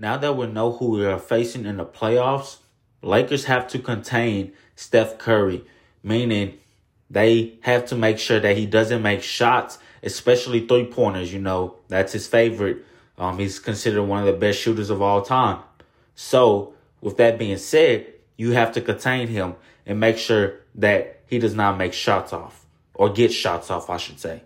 now that we know who we are facing in the playoffs, Lakers have to contain Steph Curry, meaning they have to make sure that he doesn't make shots, especially three pointers. You know, that's his favorite. Um, he's considered one of the best shooters of all time. So, with that being said, you have to contain him and make sure that he does not make shots off or get shots off, I should say.